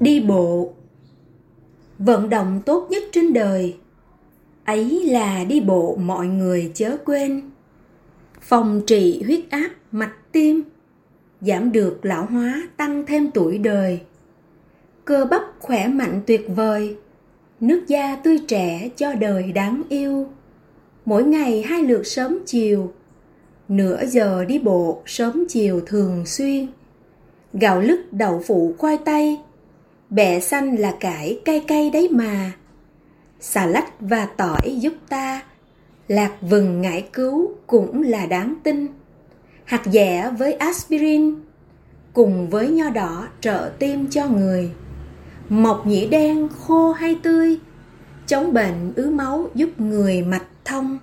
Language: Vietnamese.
Đi bộ. Vận động tốt nhất trên đời. Ấy là đi bộ, mọi người chớ quên. Phòng trị huyết áp, mạch tim. Giảm được lão hóa, tăng thêm tuổi đời. Cơ bắp khỏe mạnh tuyệt vời. Nước da tươi trẻ cho đời đáng yêu. Mỗi ngày hai lượt sớm chiều. Nửa giờ đi bộ, sớm chiều thường xuyên. Gạo lứt, đậu phụ khoai tây. Bẹ xanh là cải cay cay đấy mà. Xà lách và tỏi giúp ta. Lạc vừng ngải cứu cũng là đáng tin. Hạt dẻ với aspirin, Cùng với nho đỏ trợ tim cho người. Mộc nhĩ đen khô hay tươi, Chống bệnh ứ máu giúp người mạch thông.